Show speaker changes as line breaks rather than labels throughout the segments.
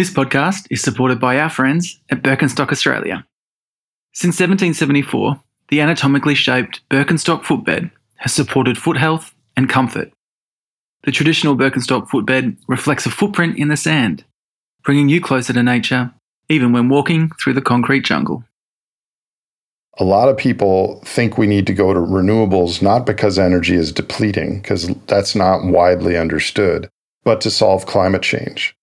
This podcast is supported by our friends at Birkenstock Australia. Since 1774, the anatomically shaped Birkenstock footbed has supported foot health and comfort. The traditional Birkenstock footbed reflects a footprint in the sand, bringing you closer to nature, even when walking through the concrete jungle.
A lot of people think we need to go to renewables not because energy is depleting, because that's not widely understood, but to solve climate change.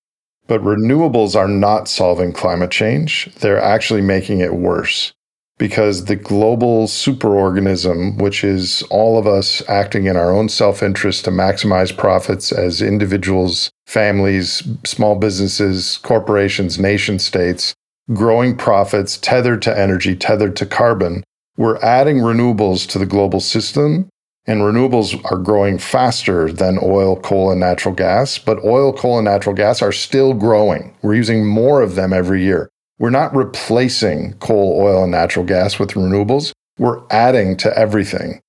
But renewables are not solving climate change. They're actually making it worse because the global superorganism, which is all of us acting in our own self interest to maximize profits as individuals, families, small businesses, corporations, nation states, growing profits tethered to energy, tethered to carbon, we're adding renewables to the global system and renewables are growing faster than oil, coal, and natural gas. But oil, coal, and natural gas are still growing. We're using more of them every year. We're not replacing coal, oil, and natural gas with renewables. We're adding to everything.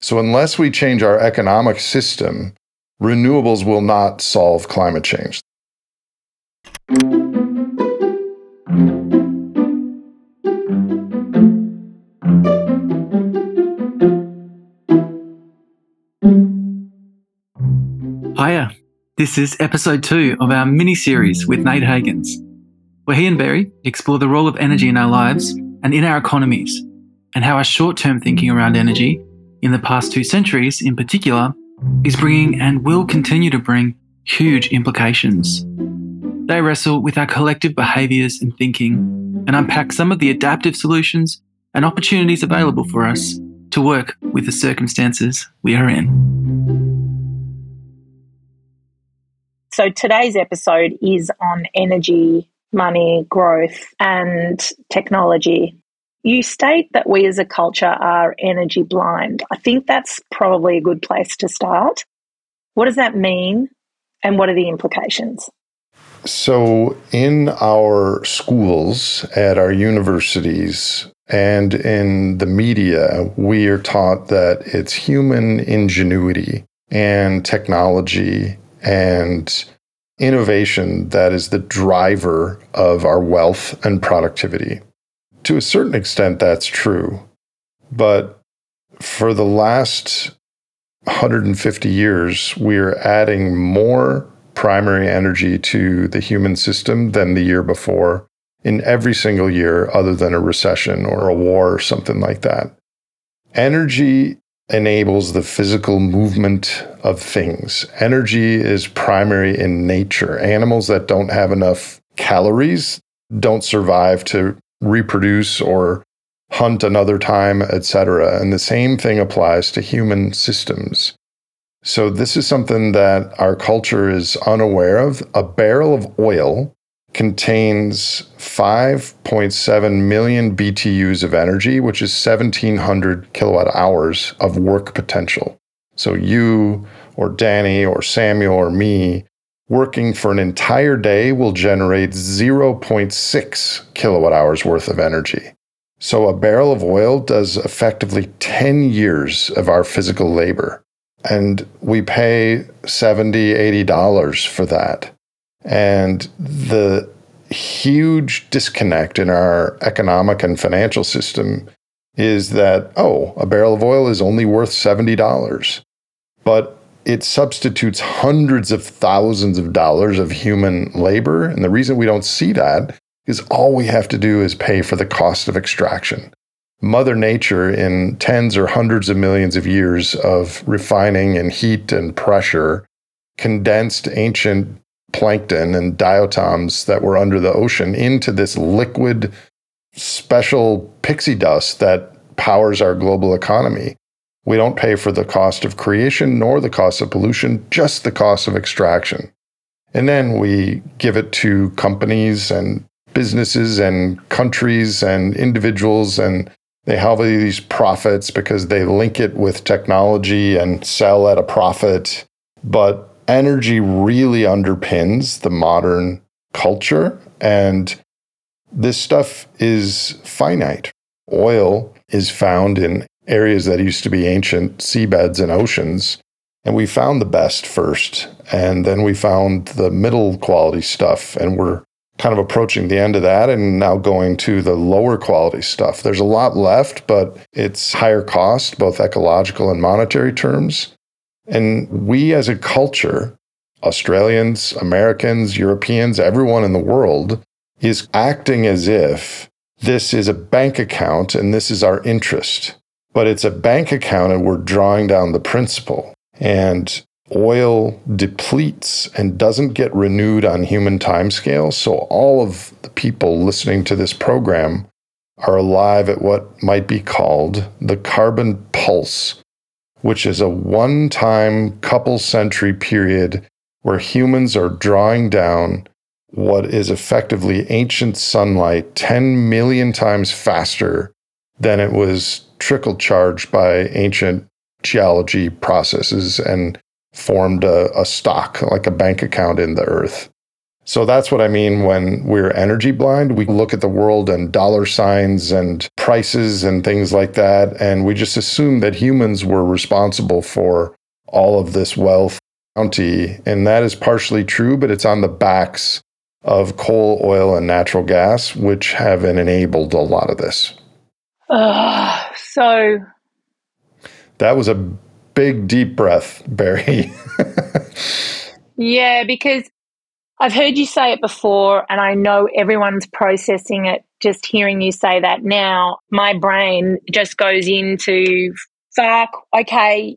So, unless we change our economic system, renewables will not solve climate change.
Hiya. This is episode two of our mini series with Nate Hagens, where he and Berry explore the role of energy in our lives and in our economies, and how our short term thinking around energy, in the past two centuries in particular, is bringing and will continue to bring huge implications. They wrestle with our collective behaviours and thinking and unpack some of the adaptive solutions and opportunities available for us to work with the circumstances we are in.
So today's episode is on energy, money, growth, and technology. You state that we as a culture are energy blind. I think that's probably a good place to start. What does that mean, and what are the implications?
So, in our schools, at our universities, and in the media, we are taught that it's human ingenuity and technology and innovation that is the driver of our wealth and productivity. To a certain extent, that's true. But for the last 150 years, we're adding more primary energy to the human system than the year before in every single year, other than a recession or a war or something like that. Energy enables the physical movement of things. Energy is primary in nature. Animals that don't have enough calories don't survive to reproduce or hunt another time, etc. And the same thing applies to human systems. So this is something that our culture is unaware of. A barrel of oil contains 5.7 million BTUs of energy, which is 1700 kilowatt hours of work potential. So you or Danny or Samuel or me working for an entire day will generate 0.6 kilowatt hours worth of energy. So a barrel of oil does effectively 10 years of our physical labor. And we pay 70, 80 dollars for that. And the huge disconnect in our economic and financial system is that, oh, a barrel of oil is only worth $70. But it substitutes hundreds of thousands of dollars of human labor. And the reason we don't see that is all we have to do is pay for the cost of extraction. Mother Nature, in tens or hundreds of millions of years of refining and heat and pressure, condensed ancient plankton and diatoms that were under the ocean into this liquid special pixie dust that powers our global economy. We don't pay for the cost of creation nor the cost of pollution, just the cost of extraction. And then we give it to companies and businesses and countries and individuals, and they have these profits because they link it with technology and sell at a profit. But energy really underpins the modern culture. And this stuff is finite. Oil is found in areas that used to be ancient seabeds and oceans. And we found the best first. And then we found the middle quality stuff. And we're kind of approaching the end of that and now going to the lower quality stuff. There's a lot left, but it's higher cost, both ecological and monetary terms. And we as a culture, Australians, Americans, Europeans, everyone in the world is acting as if this is a bank account and this is our interest. But it's a bank account and we're drawing down the principal. And oil depletes and doesn't get renewed on human timescales. So all of the people listening to this program are alive at what might be called the carbon pulse, which is a one time couple century period where humans are drawing down what is effectively ancient sunlight 10 million times faster than it was trickle charged by ancient geology processes and formed a, a stock, like a bank account in the earth. So that's what I mean when we're energy blind. We look at the world and dollar signs and prices and things like that. And we just assume that humans were responsible for all of this wealth bounty. And that is partially true, but it's on the backs of coal, oil, and natural gas, which have enabled a lot of this.
Uh, so
that was a big, deep breath, Berry.
yeah, because I've heard you say it before, and I know everyone's processing it. Just hearing you say that now, my brain just goes into fuck, okay,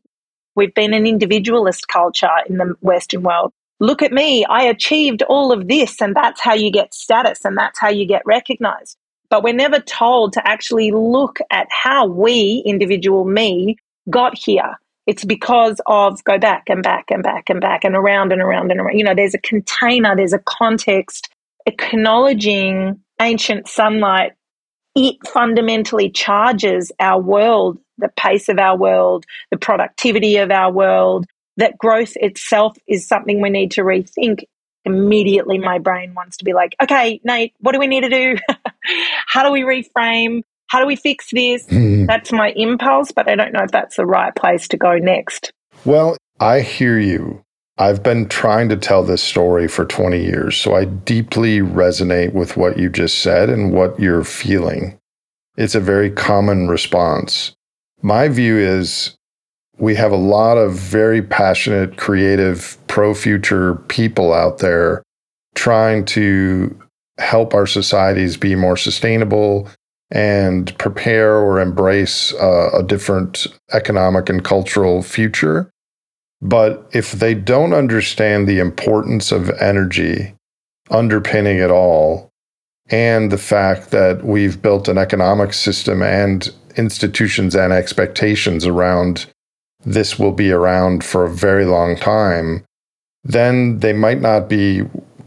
we've been an individualist culture in the Western world. Look at me, I achieved all of this, and that's how you get status and that's how you get recognized. But we're never told to actually look at how we, individual me, got here it's because of go back and back and back and back and around and around and around. You know, there's a container, there's a context acknowledging ancient sunlight. It fundamentally charges our world, the pace of our world, the productivity of our world. That growth itself is something we need to rethink. Immediately, my brain wants to be like, okay, Nate, what do we need to do? How do we reframe? How do we fix this? Hmm. That's my impulse, but I don't know if that's the right place to go next.
Well, I hear you. I've been trying to tell this story for 20 years, so I deeply resonate with what you just said and what you're feeling. It's a very common response. My view is we have a lot of very passionate, creative, pro future people out there trying to help our societies be more sustainable, and prepare or embrace uh, a different economic and cultural future. But if they don't understand the importance of energy underpinning it all, and the fact that we've built an economic system and institutions and expectations around this will be around for a very long time, then they might not be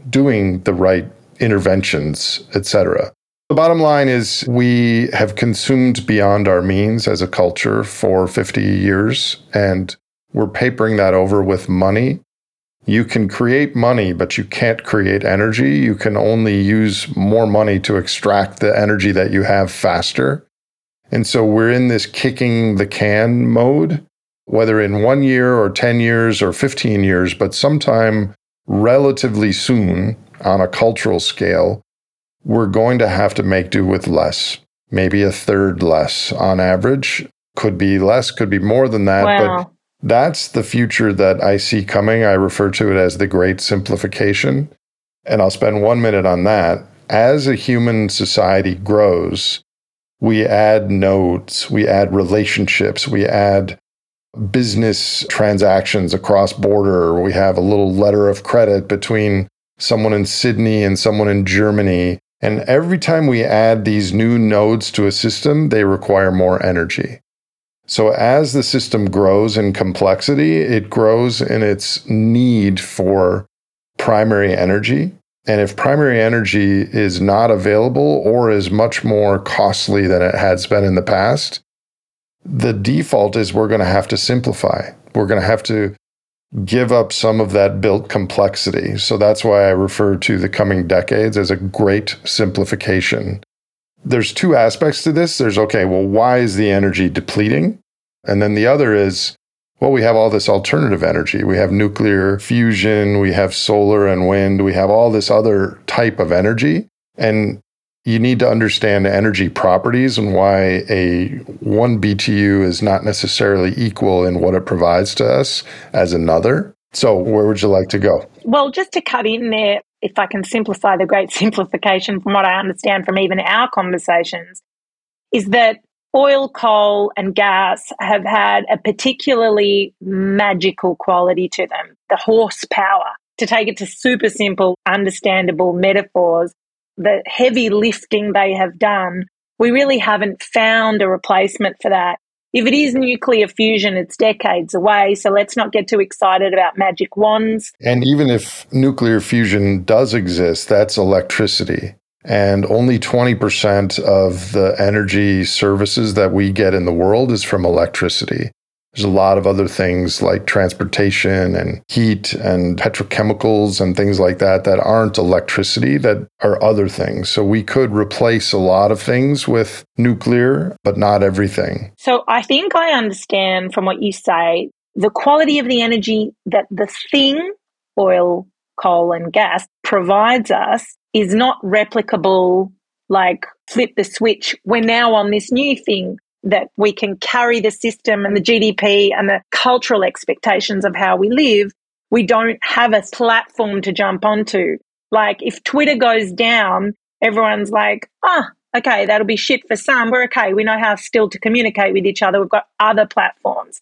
doing the right interventions, etc. The bottom line is we have consumed beyond our means as a culture for 50 years, and we're papering that over with money. You can create money, but you can't create energy. You can only use more money to extract the energy that you have faster. And so we're in this kicking the can mode, whether in one year or 10 years or 15 years, but sometime relatively soon on a cultural scale, we're going to have to make do with less, maybe a third less on average. Could be less, could be more than that. Wow. But that's the future that I see coming. I refer to it as the great simplification. And I'll spend one minute on that. As a human society grows, we add nodes, we add relationships, we add business transactions across border. We have a little letter of credit between someone in Sydney and someone in Germany. And every time we add these new nodes to a system, they require more energy. So as the system grows in complexity, it grows in its need for primary energy. And if primary energy is not available or is much more costly than it has been in the past, the default is we're going to have to simplify. We're going to have to give up some of that built complexity. So that's why I refer to the coming decades as a great simplification. There's two aspects to this. There's, okay, well, why is the energy depleting? And then the other is, Well, we have all this alternative energy. We have nuclear fusion, we have solar and wind, we have all this other type of energy. And you need to understand energy properties and why a one BTU is not necessarily equal in what it provides to us as another. So, where would you like to go?
Well, just to cut in there, if I can simplify the great simplification from what I understand from even our conversations, is that oil, coal, and gas have had a particularly magical quality to them the horsepower. To take it to super simple, understandable metaphors, the heavy lifting they have done, we really haven't found a replacement for that. If it is nuclear fusion, it's decades away. So let's not get too excited about magic wands.
And even if nuclear fusion does exist, that's electricity and only 20% of the energy services that we get in the world is from electricity. There's a lot of other things like transportation and heat and petrochemicals and things like that that aren't electricity, that are other things. So we could replace a lot of things with nuclear, but not everything.
So I think I understand from what you say the quality of the energy that the thing, oil, coal, and gas, provides us is not replicable like flip the switch. We're now on this new thing that we can carry the system and the GDP and the cultural expectations of how we live. We don't have a platform to jump onto. Like if Twitter goes down, everyone's like, ah, oh, okay, that'll be shit for some. We're okay. We know how still to communicate with each other. We've got other platforms.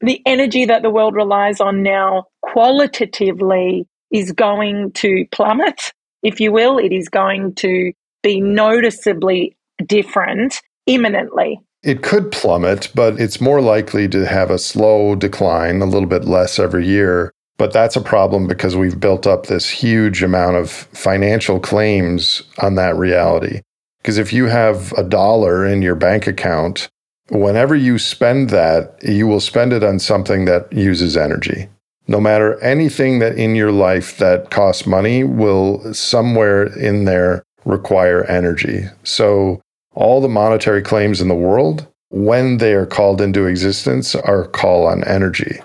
The energy that the world relies on now qualitatively is going to plummet if you will. It is going to be noticeably different imminently.
It could plummet, but it's more likely to have a slow decline, a little bit less every year. But that's a problem because we've built up this huge amount of financial claims on that reality. Because if you have a dollar in your bank account, whenever you spend that, you will spend it on something that uses energy. No matter anything that in your life that costs money will somewhere in there require energy. So all the monetary claims in the world, when they are called into existence, are a call on energy.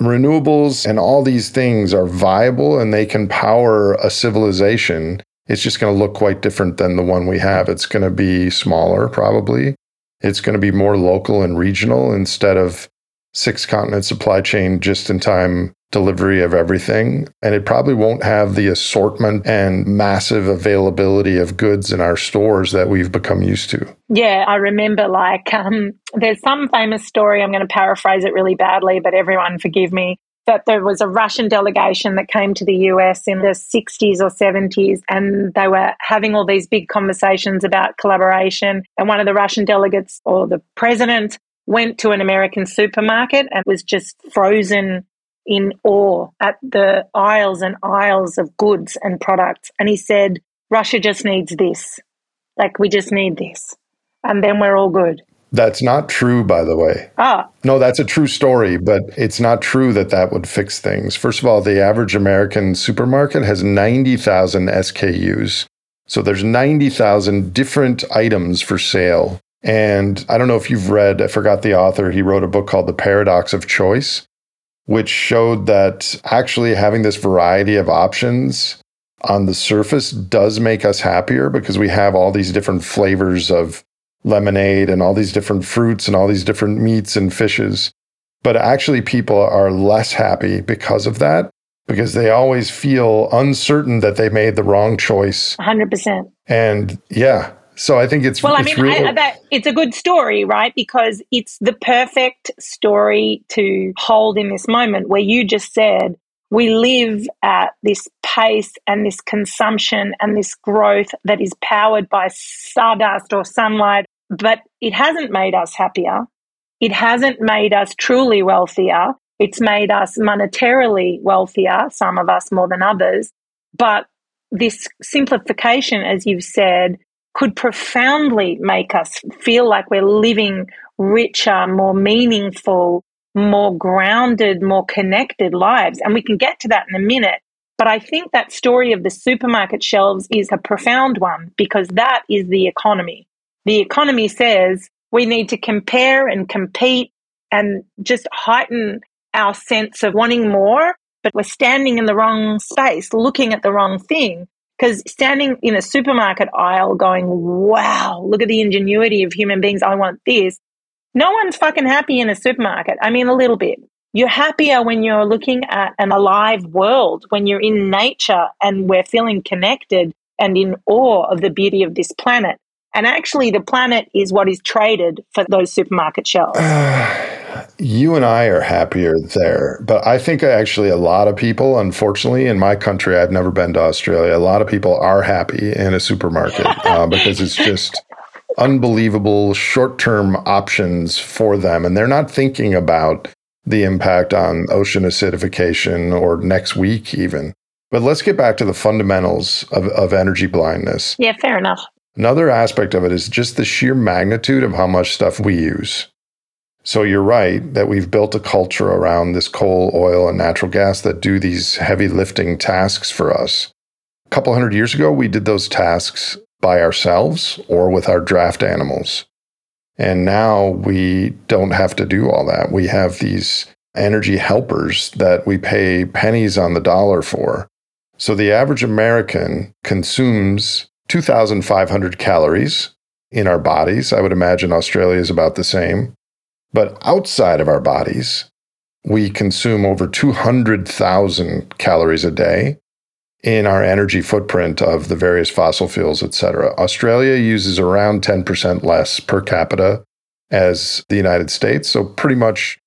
Renewables and all these things are viable and they can power a civilization. It's just going to look quite different than the one we have. It's going to be smaller, probably. It's going to be more local and regional instead of six continent supply chain just in time delivery of everything. And it probably won't have the assortment and massive availability of goods in our stores that we've become used to.
Yeah, I remember like um, there's some famous story, I'm going to paraphrase it really badly, but everyone forgive me. That there was a Russian delegation that came to the US in the 60s or 70s, and they were having all these big conversations about collaboration. And one of the Russian delegates, or the president, went to an American supermarket and was just frozen in awe at the aisles and aisles of goods and products. And he said, Russia just needs this. Like, we just need this. And then we're all good.
That's not true, by the way.
Ah.
No, that's a true story, but it's not true that that would fix things. First of all, the average American supermarket has 90,000 SKUs. So there's 90,000 different items for sale. And I don't know if you've read, I forgot the author, he wrote a book called The Paradox of Choice which showed that actually having this variety of options on the surface does make us happier because we have all these different flavors of lemonade and all these different fruits and all these different meats and fishes. But actually, people are less happy because of that because they always feel uncertain that they made the wrong choice.
100%.
And yeah, so I think it's
well.
It's
I mean,
real-
I, that, it's a good story, right? Because it's the perfect story to hold in this moment where you just said we live at this pace and this consumption and this growth that is powered by stardust or sunlight, but it hasn't made us happier. It hasn't made us truly wealthier. It's made us monetarily wealthier, some of us more than others. But this simplification, as you've said, could profoundly make us feel like we're living richer, more meaningful, more grounded, more connected lives. And we can get to that in a minute. But I think that story of the supermarket shelves is a profound one because that is the economy. The economy says we need to compare and compete and just heighten our sense of wanting more, but we're standing in the wrong space, looking at the wrong thing. Because standing in a supermarket aisle going, wow, look at the ingenuity of human beings, I want this. No one's fucking happy in a supermarket. I mean, a little bit. You're happier when you're looking at an alive world, when you're in nature and we're feeling connected and in awe of the beauty of this planet. And actually, the planet is what is traded for those supermarket shelves.
You and I are happier there. But I think actually a lot of people, unfortunately, in my country, I've never been to Australia, a lot of people are happy in a supermarket uh, because it's just unbelievable short term options for them. And they're not thinking about the impact on ocean acidification or next week, even. But let's get back to the fundamentals of, of energy blindness.
Yeah, fair enough.
Another aspect of it is just the sheer magnitude of how much stuff we use. So you're right that we've built a culture around this coal, oil, and natural gas that do these heavy lifting tasks for us. A couple hundred years ago, we did those tasks by ourselves or with our draft animals. And now we don't have to do all that. We have these energy helpers that we pay pennies on the dollar for. So the average American consumes 2,500 calories in our bodies. I would imagine Australia is about the same. But outside of our bodies, we consume over 200,000 calories a day in our energy footprint of the various fossil fuels, et cetera. Australia uses around 10% less per capita as the United States. So, pretty much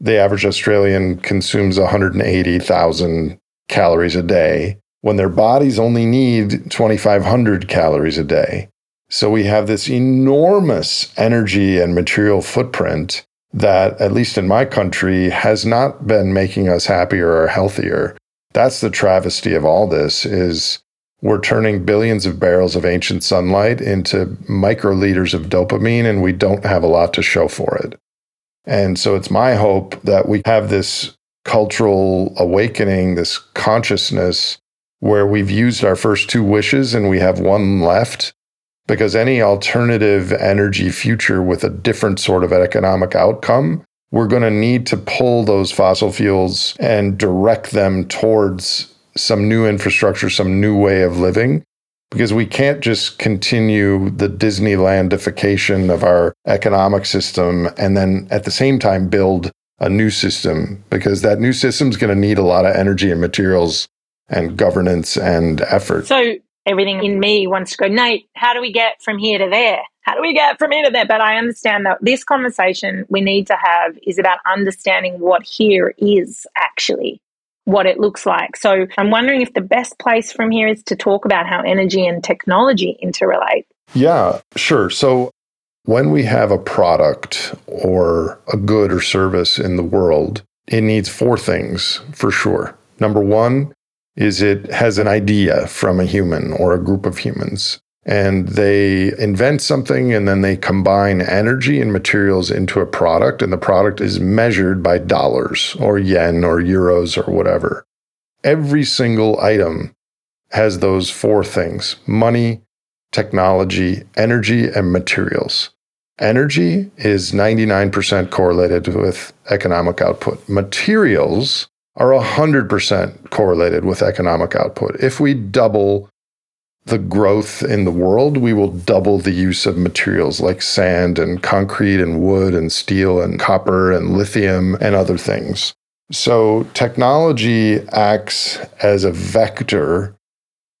the average Australian consumes 180,000 calories a day when their bodies only need 2,500 calories a day. So, we have this enormous energy and material footprint that, at least in my country, has not been making us happier or healthier that's the travesty of all this is we're turning billions of barrels of ancient sunlight into microliters of dopamine and we don't have a lot to show for it. And so it's my hope that we have this cultural awakening, this consciousness where we've used our first two wishes and we have one left. Because any alternative energy future with a different sort of economic outcome we're going to need to pull those fossil fuels and direct them towards some new infrastructure, some new way of living, because we can't just continue the Disneylandification of our economic system and then at the same time build a new system, because that new system is going to need a lot of energy and materials and governance and effort.
So everything in me wants to go, Nate, how do we get from here to there? how do we get from here to there? But I understand that this conversation we need to have is about understanding what here is actually, what it looks like. So I'm wondering if the best place from here is to talk about how energy and technology interrelate.
Yeah, sure. So when we have a product or a good or service in the world, it needs four things for sure. Number one is it has an idea from a human or a group of humans. And they invent something and then they combine energy and materials into a product. And the product is measured by dollars or yen or euros or whatever. Every single item has those four things money technology energy and materials. Energy is 99% correlated with economic output. Materials are 100% correlated with economic output if we double the growth in the world, we will double the use of materials like sand and concrete and wood and steel and copper and lithium and other things. So technology acts as a vector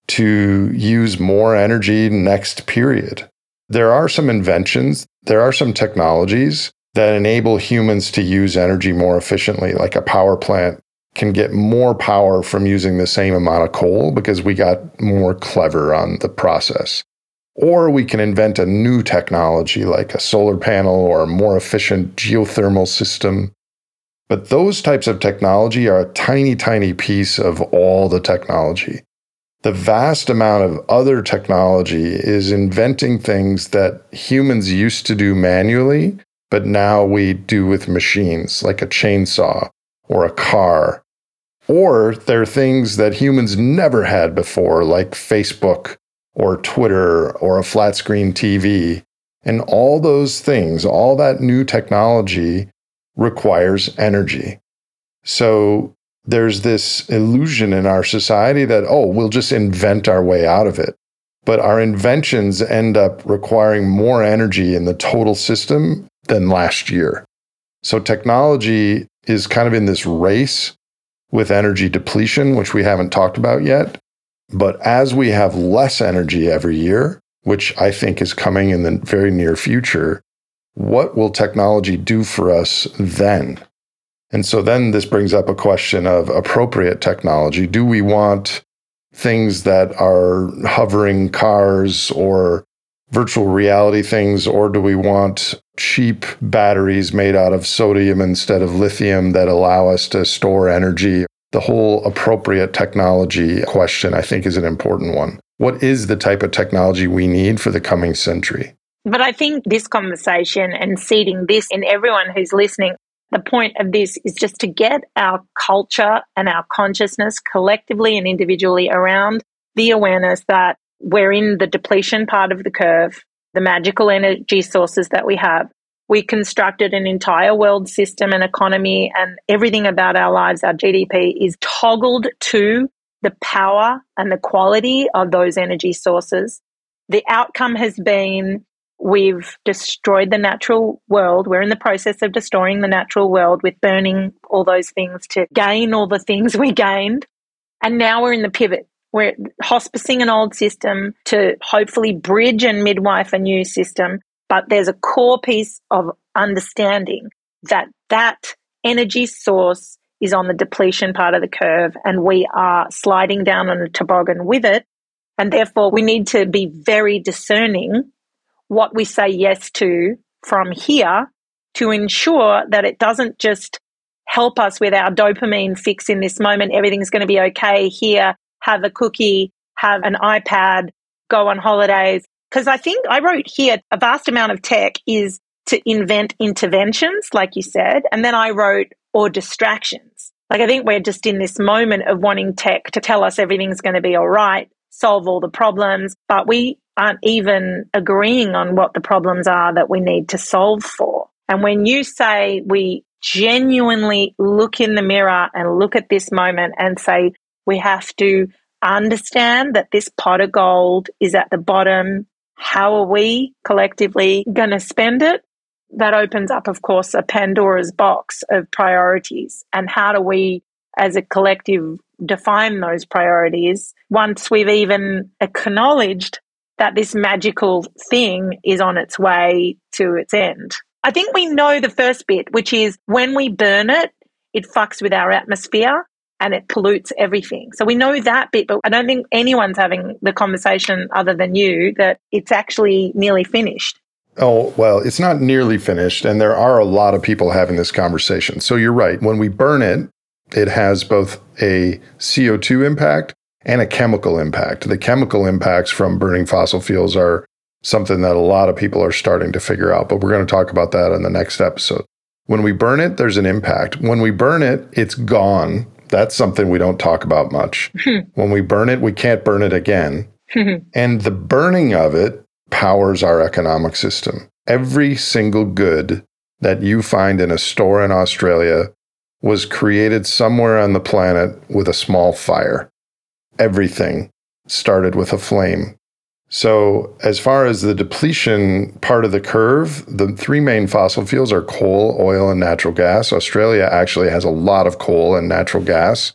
to use more energy next period. There are some inventions, there are some technologies that enable humans to use energy more efficiently, like a power plant can get more power from using the same amount of coal because we got more clever on the process. Or we can invent a new technology like a solar panel or a more efficient geothermal system. But those types of technology are a tiny, tiny piece of all the technology. The vast amount of other technology is inventing things that humans used to do manually, but now we do with machines like a chainsaw or a car or they're things that humans never had before, like Facebook or Twitter or a flat screen TV. And all those things, all that new technology requires energy. So there's this illusion in our society that, oh, we'll just invent our way out of it. But our inventions end up requiring more energy in the total system than last year. So technology is kind of in this race with energy depletion, which we haven't talked about yet. But as we have less energy every year, which I think is coming in the very near future, what will technology do for us then? And so then this brings up a question of appropriate technology. Do we want things that are hovering cars or virtual reality things, or do we want cheap batteries made out of sodium instead of lithium that allow us to store energy? The whole appropriate technology question, I think, is an important one. What is the type of technology we need for the coming century?
But I think this conversation and seeding this in everyone who's listening, the point of this is just to get our culture and our consciousness collectively and individually around the awareness that we're in the depletion part of the curve, the magical energy sources that we have. We constructed an entire world system and economy, and everything about our lives, our GDP, is toggled to the power and the quality of those energy sources. The outcome has been we've destroyed the natural world. We're in the process of destroying the natural world with burning all those things to gain all the things we gained. And now we're in the pivot. We're hospicing an old system to hopefully bridge and midwife a new system. But there's a core piece of understanding that that energy source is on the depletion part of the curve and we are sliding down on a toboggan with it. And therefore, we need to be very discerning what we say yes to from here to ensure that it doesn't just help us with our dopamine fix in this moment. Everything's going to be okay here. Have a cookie, have an iPad, go on holidays. Because I think I wrote here a vast amount of tech is to invent interventions, like you said. And then I wrote, or distractions. Like I think we're just in this moment of wanting tech to tell us everything's going to be all right, solve all the problems, but we aren't even agreeing on what the problems are that we need to solve for. And when you say we genuinely look in the mirror and look at this moment and say, we have to understand that this pot of gold is at the bottom. How are we collectively going to spend it? That opens up, of course, a Pandora's box of priorities. And how do we, as a collective, define those priorities once we've even acknowledged that this magical thing is on its way to its end. I think we know the first bit, which is when we burn it, it fucks with our atmosphere and it pollutes everything. So we know that bit, but I don't think anyone's having the conversation other than you that it's actually nearly finished.
Oh, well, it's not nearly finished. And there are a lot of people having this conversation. So you're right. When we burn it, it has both a CO2 impact and a chemical impact. The chemical impacts from burning fossil fuels are something that a lot of people are starting to figure out, but we're going to talk about that in the next episode. When we burn it, there's an impact. When we burn it, it's gone. That's something we don't talk about much. Hmm. when we burn it, we can't burn it again. Hmm. and the burning of it powers our economic system. Every single good that you find in a store in Australia was created somewhere on the planet with a small fire everything started with a flame. So, as far as the depletion part of the curve, the three main fossil fuels are coal, oil, and natural gas. Australia actually has a lot of coal and natural gas.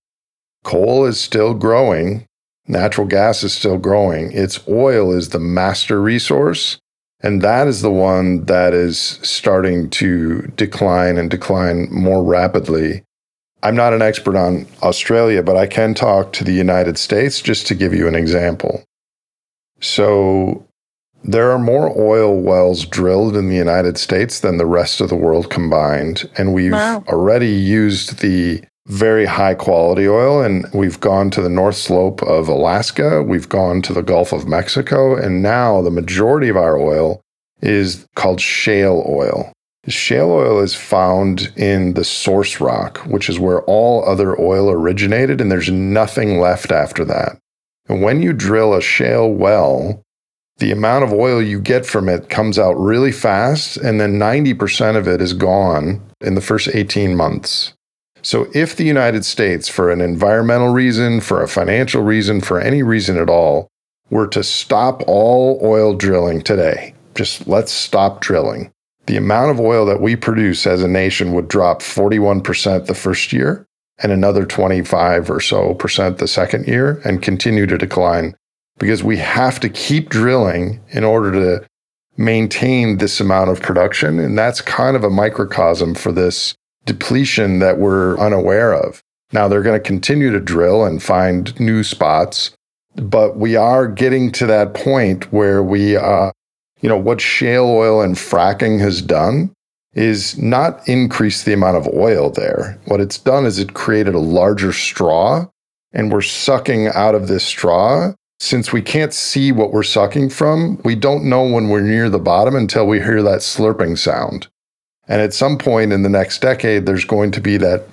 Coal is still growing, natural gas is still growing. Its oil is the master resource, and that is the one that is starting to decline and decline more rapidly I'm not an expert on Australia, but I can talk to the United States just to give you an example. So, there are more oil wells drilled in the United States than the rest of the world combined. And we've wow. already used the very high quality oil, and we've gone to the North Slope of Alaska, we've gone to the Gulf of Mexico, and now the majority of our oil is called shale oil. Shale oil is found in the source rock, which is where all other oil originated, and there's nothing left after that. And when you drill a shale well, the amount of oil you get from it comes out really fast, and then 90% of it is gone in the first 18 months. So, if the United States, for an environmental reason, for a financial reason, for any reason at all, were to stop all oil drilling today, just let's stop drilling, the amount of oil that we produce as a nation would drop 41% the first year and another 25 or so percent the second year and continue to decline because we have to keep drilling in order to maintain this amount of production. And that's kind of a microcosm for this depletion that we're unaware of. Now, they're going to continue to drill and find new spots, but we are getting to that point where we, uh, you know, what shale oil and fracking has done is not increase the amount of oil there. What it's done is it created a larger straw, and we're sucking out of this straw. Since we can't see what we're sucking from, we don't know when we're near the bottom until we hear that slurping sound. And at some point in the next decade, there's going to be that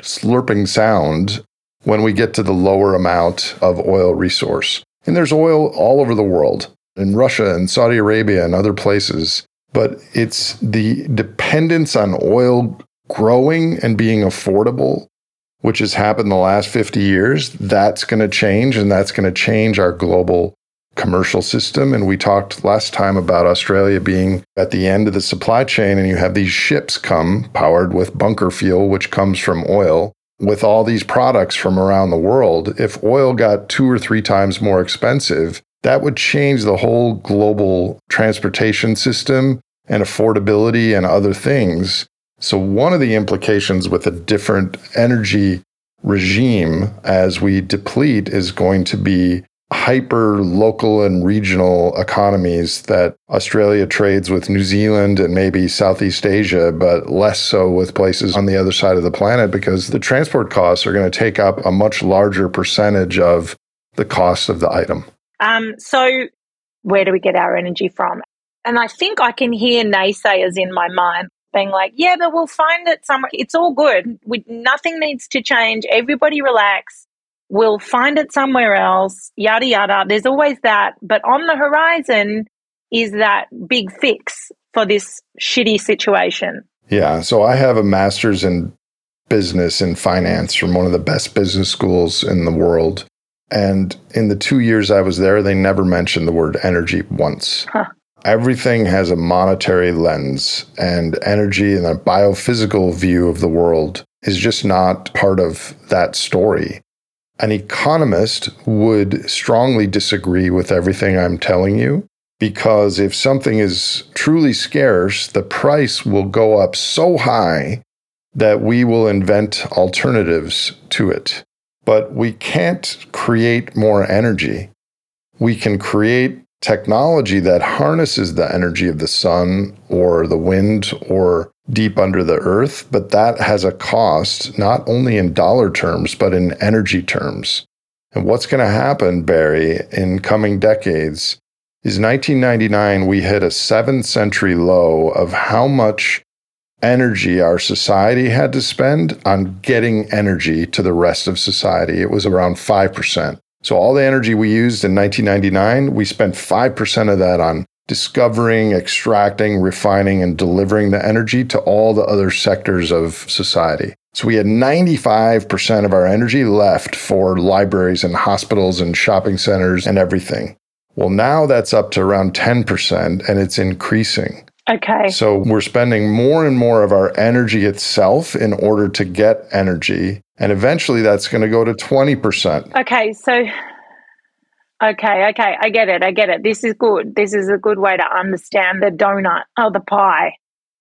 slurping sound when we get to the lower amount of oil resource. And there's oil all over the world, in Russia and Saudi Arabia and other places but it's the dependence on oil growing and being affordable, which has happened the last 50 years. That's going to change, and that's going to change our global commercial system. And we talked last time about Australia being at the end of the supply chain, and you have these ships come powered with bunker fuel, which comes from oil. With all these products from around the world, if oil got two or three times more expensive, that would change the whole global transportation system and affordability and other things. So, one of the implications with a different energy regime as we deplete is going to be hyper local and regional economies that Australia trades with New Zealand and maybe Southeast Asia, but less so with places on the other side of the planet because the transport costs are going to take up a much larger percentage of the cost of the item.
Um, so, where do we get our energy from? And I think I can hear naysayers in my mind being like, yeah, but we'll find it somewhere. It's all good. We, nothing needs to change. Everybody relax. We'll find it somewhere else, yada, yada. There's always that. But on the horizon is that big fix for this shitty situation.
Yeah. So I have a master's in business and finance from one of the best business schools in the world. And in the two years I was there, they never mentioned the word energy once. Huh everything has a monetary lens, and energy and a biophysical view of the world is just not part of that story. An economist would strongly disagree with everything I'm telling you because if something is truly scarce, the price will go up so high that we will invent alternatives to it. But we can't create more energy. We can create technology that harnesses the energy of the sun or the wind or deep under the earth, but that has a cost, not only in dollar terms, but in energy terms. And what's going to happen, Berry, in coming decades is 1999, we hit a seventh century low of how much energy our society had to spend on getting energy to the rest of society. It was around 5%. So all the energy we used in 1999, we spent 5% of that on discovering, extracting, refining, and delivering the energy to all the other sectors of society. So we had 95% of our energy left for libraries and hospitals and shopping centers and everything. Well, now that's up to around 10% and it's increasing.
Okay.
So we're spending more and more of our energy itself in order to get energy. And eventually that's going to go to 20%.
Okay. So, okay. Okay. I get it. I get it. This is good. This is a good way to understand the donut or the pie.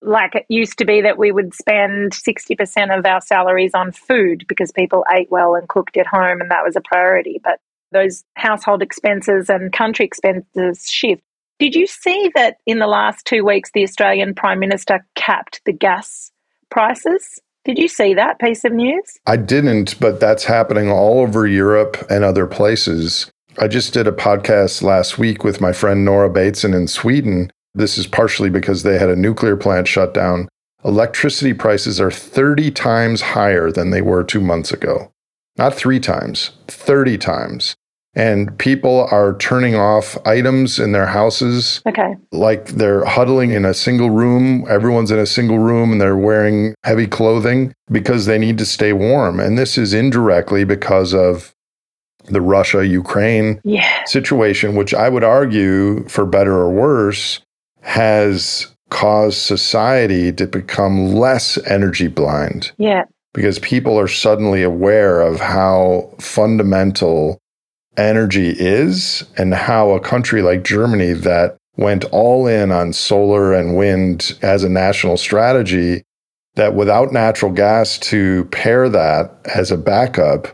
Like it used to be that we would spend 60% of our salaries on food because people ate well and cooked at home and that was a priority. But those household expenses and country expenses shift. Did you see that in the last two weeks, the Australian Prime Minister capped the gas prices? Did you see that piece of news?
I didn't, but that's happening all over Europe and other places. I just did a podcast last week with my friend Nora Bateson in Sweden. This is partially because they had a nuclear plant shut down. Electricity prices are 30 times higher than they were two months ago. Not three times, 30 times. And people are turning off items in their houses.
Okay.
Like they're huddling in a single room. Everyone's in a single room and they're wearing heavy clothing because they need to stay warm. And this is indirectly because of the Russia Ukraine
yeah.
situation, which I would argue, for better or worse, has caused society to become less energy blind.
Yeah.
Because people are suddenly aware of how fundamental energy is and how a country like Germany that went all in on solar and wind as a national strategy that without natural gas to pair that as a backup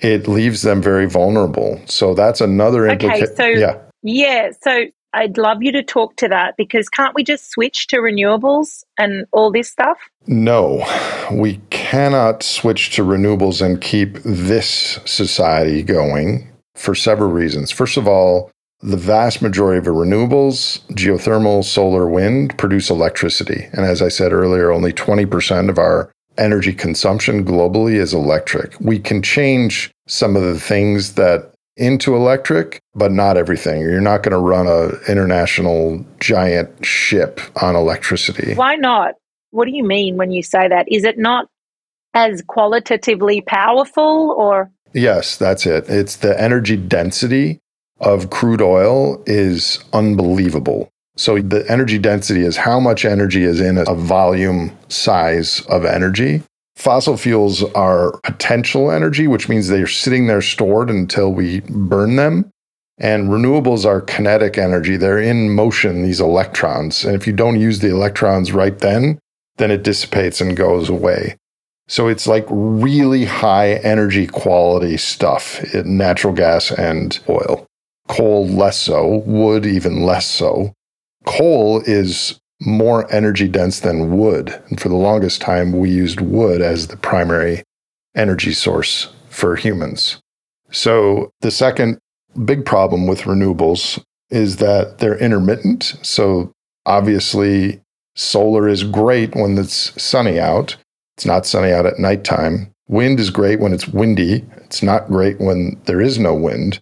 it leaves them very vulnerable. So that's another implication
okay, so
yeah.
Yeah so I'd love you to talk to that because can't we just switch to renewables and all this stuff?
No, we cannot switch to renewables and keep this society going for several reasons. First of all, the vast majority of renewables, geothermal, solar, wind, produce electricity. And as I said earlier, only 20% of our energy consumption globally is electric. We can change some of the things that into electric, but not everything. You're not going to run an international giant ship on electricity.
Why not? What do you mean when you say that? Is it not as qualitatively powerful or
Yes, that's it. It's the energy density of crude oil is unbelievable. So the energy density is how much energy is in a volume size of energy. Fossil fuels are potential energy, which means they're sitting there stored until we burn them. And renewables are kinetic energy. They're in motion, these electrons. And if you don't use the electrons right then, then it dissipates and goes away. So it's like really high energy quality stuff, natural gas and oil. Coal, less so. Wood, even less so. Coal is more energy dense than wood. And for the longest time, we used wood as the primary energy source for humans. So the second big problem with renewables is that they're intermittent. So obviously, solar is great when it's sunny out. It's not sunny out at nighttime. Wind is great when it's windy. It's not great when there is no wind.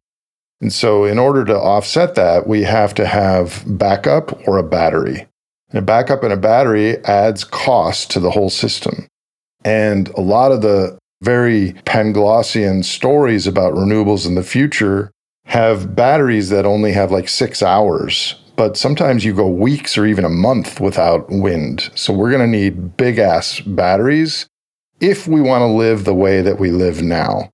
And so, in order to offset that, we have to have backup or a battery. And a backup and a battery adds cost to the whole system. And a lot of the very Panglossian stories about renewables in the future have batteries that only have like six hours but sometimes you go weeks or even a month without wind. So we're going to need big ass batteries if we want to live the way that we live now.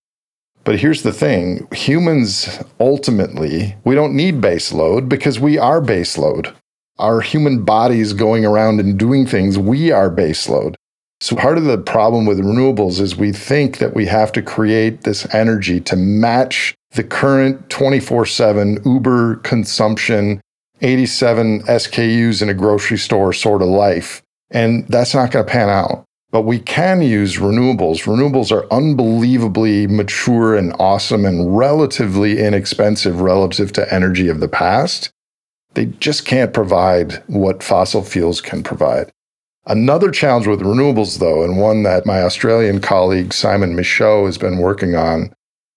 But here's the thing humans ultimately, we don't need base load because we are base load. Our human bodies going around and doing things, we are base load. So part of the problem with renewables is we think that we have to create this energy to match the current 24 7 Uber consumption 87 SKUs in a grocery store sort of life. And that's not going to pan out. But we can use renewables. Renewables are unbelievably mature and awesome and relatively inexpensive relative to energy of the past. They just can't provide what fossil fuels can provide. Another challenge with renewables, though, and one that my Australian colleague Simon Michaux has been working on,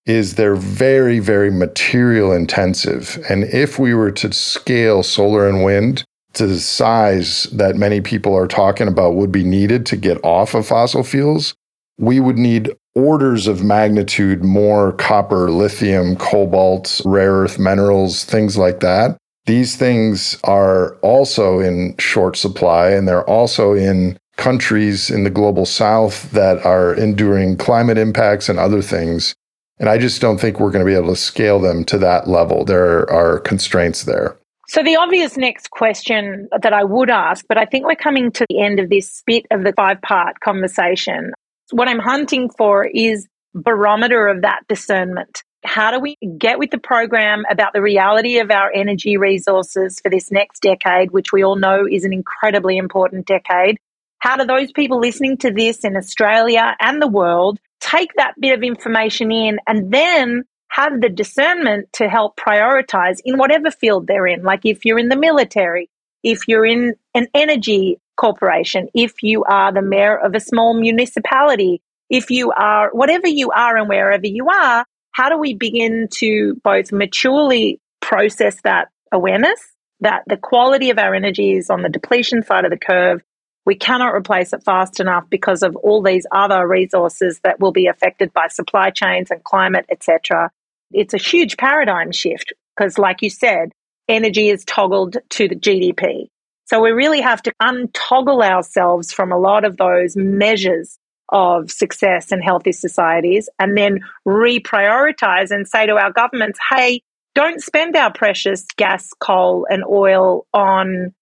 is they're very, very material intensive. And if we were to scale solar and wind to the size that many people are talking about would be needed to get off of fossil fuels, we would need orders of magnitude more copper, lithium, cobalt, rare earth minerals, things like that. These things are also in short supply and they're also in countries in the global south that are enduring climate impacts and other things. And I just don't think we're going to be able to scale them to that level. There are constraints there.
So, the obvious next question that I would ask, but I think we're coming to the end of this bit of the five part conversation. What I'm hunting for is barometer of that discernment. How do we get with the program about the reality of our energy resources for this next decade, which we all know is an incredibly important decade? How do those people listening to this in Australia and the world take that bit of information in and then have the discernment to help prioritize in whatever field they're in. Like if you're in the military, if you're in an energy corporation, if you are the mayor of a small municipality, if you are whatever you are and wherever you are, how do we begin to both maturely process that awareness that the quality of our energy is on the depletion side of the curve? We cannot replace it fast enough because of all these other resources that will be affected by supply chains and climate, etc. It's a huge paradigm shift because, like you said, energy is toggled to the GDP. So we really have to untoggle ourselves from a lot of those measures of success and healthy societies and then reprioritize and say to our governments, hey, don't spend our precious gas, coal, and oil on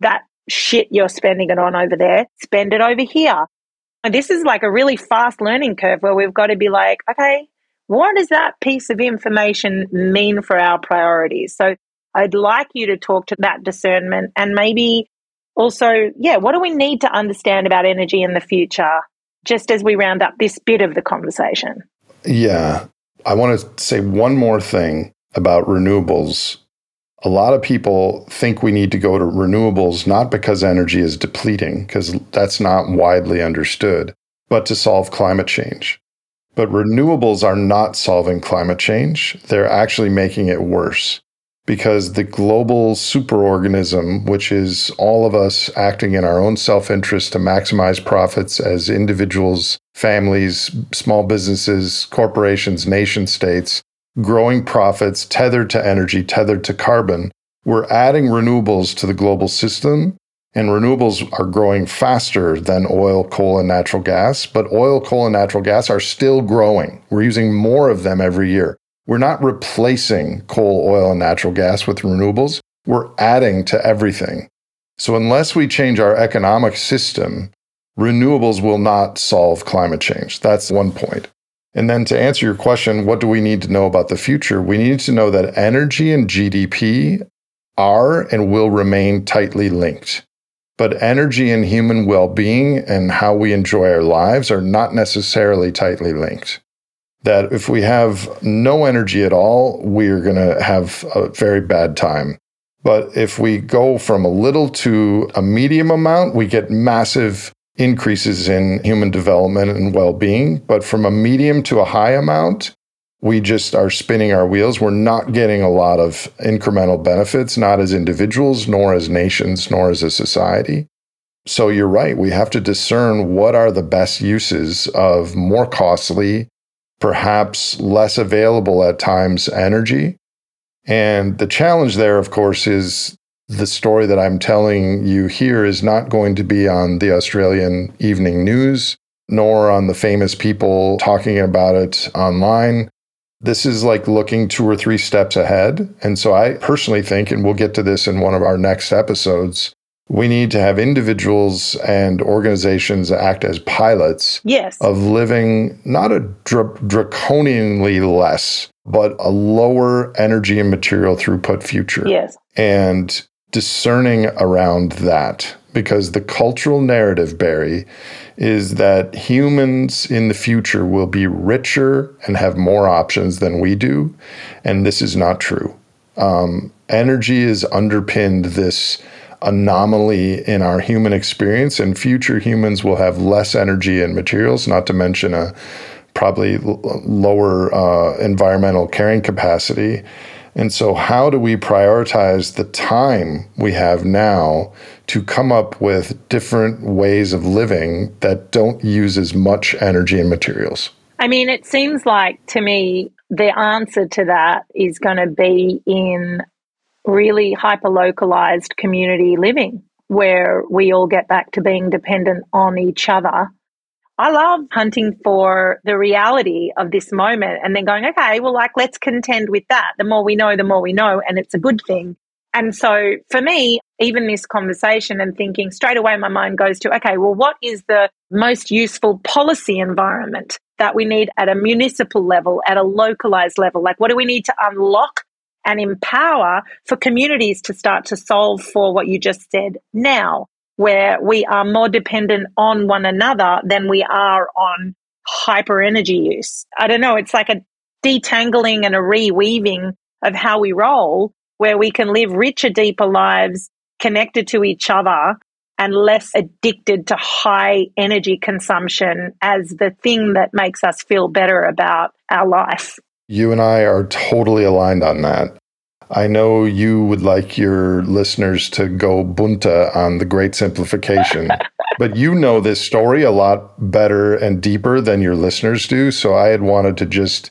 that shit you're spending it on over there. Spend it over here. And this is like a really fast learning curve where we've got to be like, okay, what does that piece of information mean for our priorities? So I'd like you to talk to that discernment and maybe also, yeah, what do we need to understand about energy in the future, just as we round up this bit of the conversation?
Yeah. I want to say one more thing about renewables. A lot of people think we need to go to renewables not because energy is depleting, because that's not widely understood, but to solve climate change. But renewables are not solving climate change, they're actually making it worse because the global superorganism, which is all of us acting in our own self interest to maximize profits as individuals, families, small businesses, corporations, nation states, growing profits tethered to energy, tethered to carbon, we're adding renewables to the global system. And renewables are growing faster than oil, coal, and natural gas. But oil, coal, and natural gas are still growing. We're using more of them every year. We're not replacing coal, oil, and natural gas with renewables. We're adding to everything. So, unless we change our economic system, renewables will not solve climate change. That's one point. And then to answer your question, what do we need to know about the future? We need to know that energy and GDP are and will remain tightly linked. But energy and human well being and how we enjoy our lives are not necessarily tightly linked that if we have no energy at all, we're going to have a very bad time. But if we go from a little to a medium amount, we get massive increases in human development and well being. But from a medium to a high amount, we just are spinning our wheels. We're not getting a lot of incremental benefits, not as individuals, nor as nations, nor as a society. So you're right. We have to discern what are the best uses of more costly perhaps less available at times energy. And the challenge there, of course, is the story that I'm telling you here is not going to be on the Australian evening news, nor on the famous people talking about it online. This is like looking two or three steps ahead. And so I personally think, and we'll get to this in one of our next episodes, we need to have individuals and organizations act as pilots
yes.
of living not a dra- draconianly less, but a lower energy and material throughput future.
Yes.
And discerning around that because the cultural narrative, Berry, is that humans in the future will be richer and have more options than we do. And this is not true. Um, energy has underpinned this anomaly in our human experience, and future humans will have less energy and materials, not to mention a probably l- lower uh, environmental carrying capacity. And so, how do we prioritize the time we have now to come up with different ways of living that don't use as much energy and materials?
I mean, it seems like to me the answer to that is going to be in really hyper localized community living where we all get back to being dependent on each other. I love hunting for the reality of this moment and then going, okay, well, like, let's contend with that. The more we know, the more we know, and it's a good thing. And so for me, even this conversation and thinking straight away, my mind goes to, okay, well, what is the most useful policy environment that we need at a municipal level, at a localized level? Like, what do we need to unlock and empower for communities to start to solve for what you just said now, where we are more dependent on one another than we are on hyper energy use. I don't know, it's like a detangling and a reweaving of how we roll, where we can live richer, deeper lives connected to each other and less addicted to high energy consumption as the thing that makes us feel better about our life.
You and I are totally aligned on that. I know you would like your listeners to go bunta on the great simplification, but you know this story a lot better and deeper than your listeners do. So I had wanted to just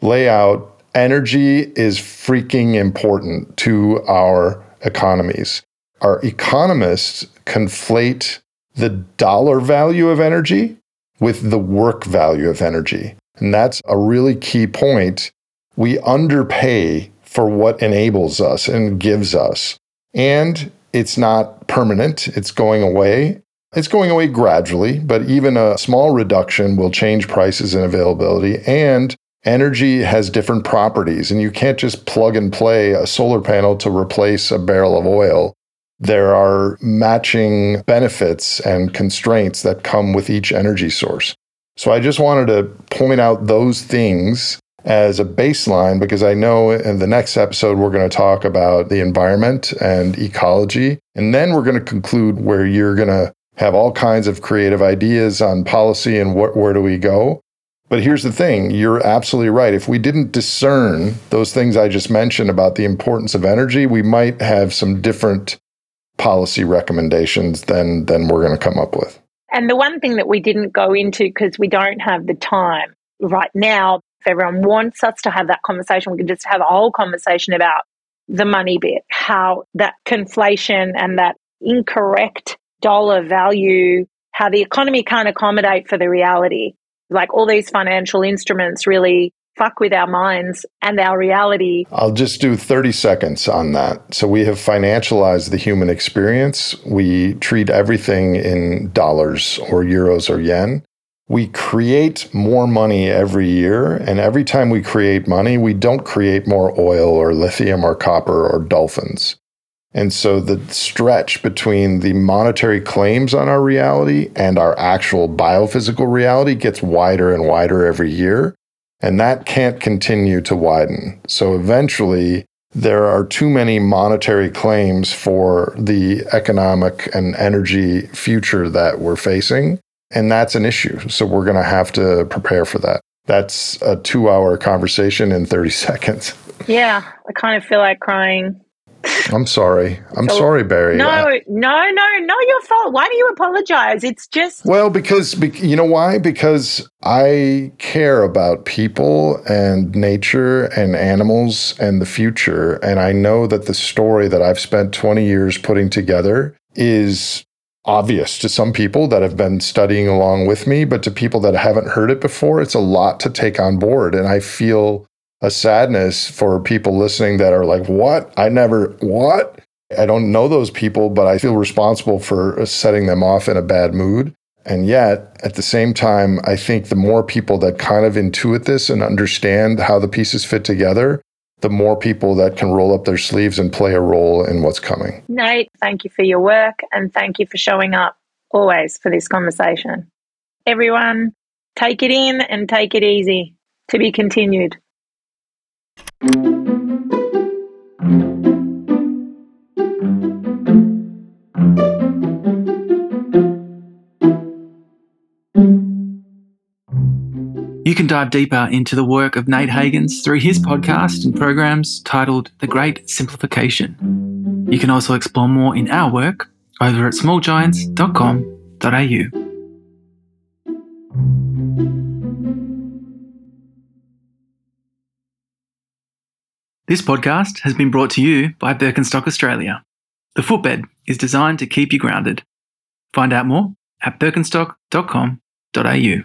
lay out energy is freaking important to our economies. Our economists conflate the dollar value of energy with the work value of energy. And that's a really key point. We underpay for what enables us and gives us. And it's not permanent, it's going away. It's going away gradually, but even a small reduction will change prices and availability. And energy has different properties, and you can't just plug and play a solar panel to replace a barrel of oil. There are matching benefits and constraints that come with each energy source. So I just wanted to point out those things as a baseline because I know in the next episode we're going to talk about the environment and ecology. And then we're going to conclude where you're going to have all kinds of creative ideas on policy and wh- where do we go. But here's the thing you're absolutely right. If we didn't discern those things I just mentioned about the importance of energy, we might have some different policy recommendations than than we're going to come up with.
And the one thing that we didn't go into because we don't have the time right now, everyone wants us to have that conversation, we can just have a whole conversation about the money bit, how that conflation and that incorrect dollar value, how the economy can't accommodate for the reality. Like all these financial instruments really fuck with our minds and our reality.
I'll just do 30 seconds on that. So we have financialized the human experience. We treat everything in dollars or euros or yen. We create more money every year. And every time we create money, we don't create more oil or lithium or copper or dolphins. And so the stretch between the monetary claims on our reality and our actual biophysical reality gets wider and wider every year. And that can't continue to widen. So eventually, there are too many monetary claims for the economic and energy future that we're facing. And that's an issue. So we're going to have to prepare for that. That's a two hour conversation in 30 seconds.
Yeah, I kind of feel like crying.
I'm sorry. I'm
So-
sorry, Berry.
No,
I-
no, no, not your fault. Why do you apologize? It's just
well, because bec- you know why? Because I care about people and nature and animals and the future. And I know that the story that I've spent 20 years putting together is obvious to some people that have been studying along with me, but to people that haven't heard it before, it's a lot to take on board. And I feel a sadness for people listening that are like, what? I never, what? I don't know those people, but I feel responsible for uh, setting them off in a bad mood. And yet, at the same time, I think the more people that kind of intuit this and understand how the pieces fit together, the more people that can roll up their sleeves and play a role in what's coming.
Nate, thank you for your work and thank you for showing up always for this conversation. Everyone, take it in and take it easy. To be continued.
You can dive deeper into the work of Nate Hagens through his podcast and programs titled The Great Simplification. You can also explore more in our work over at smallgiants.com.au. This podcast has been brought to you by Birkenstock Australia. The footbed is designed to keep you grounded. Find out more at birkenstock.com.au.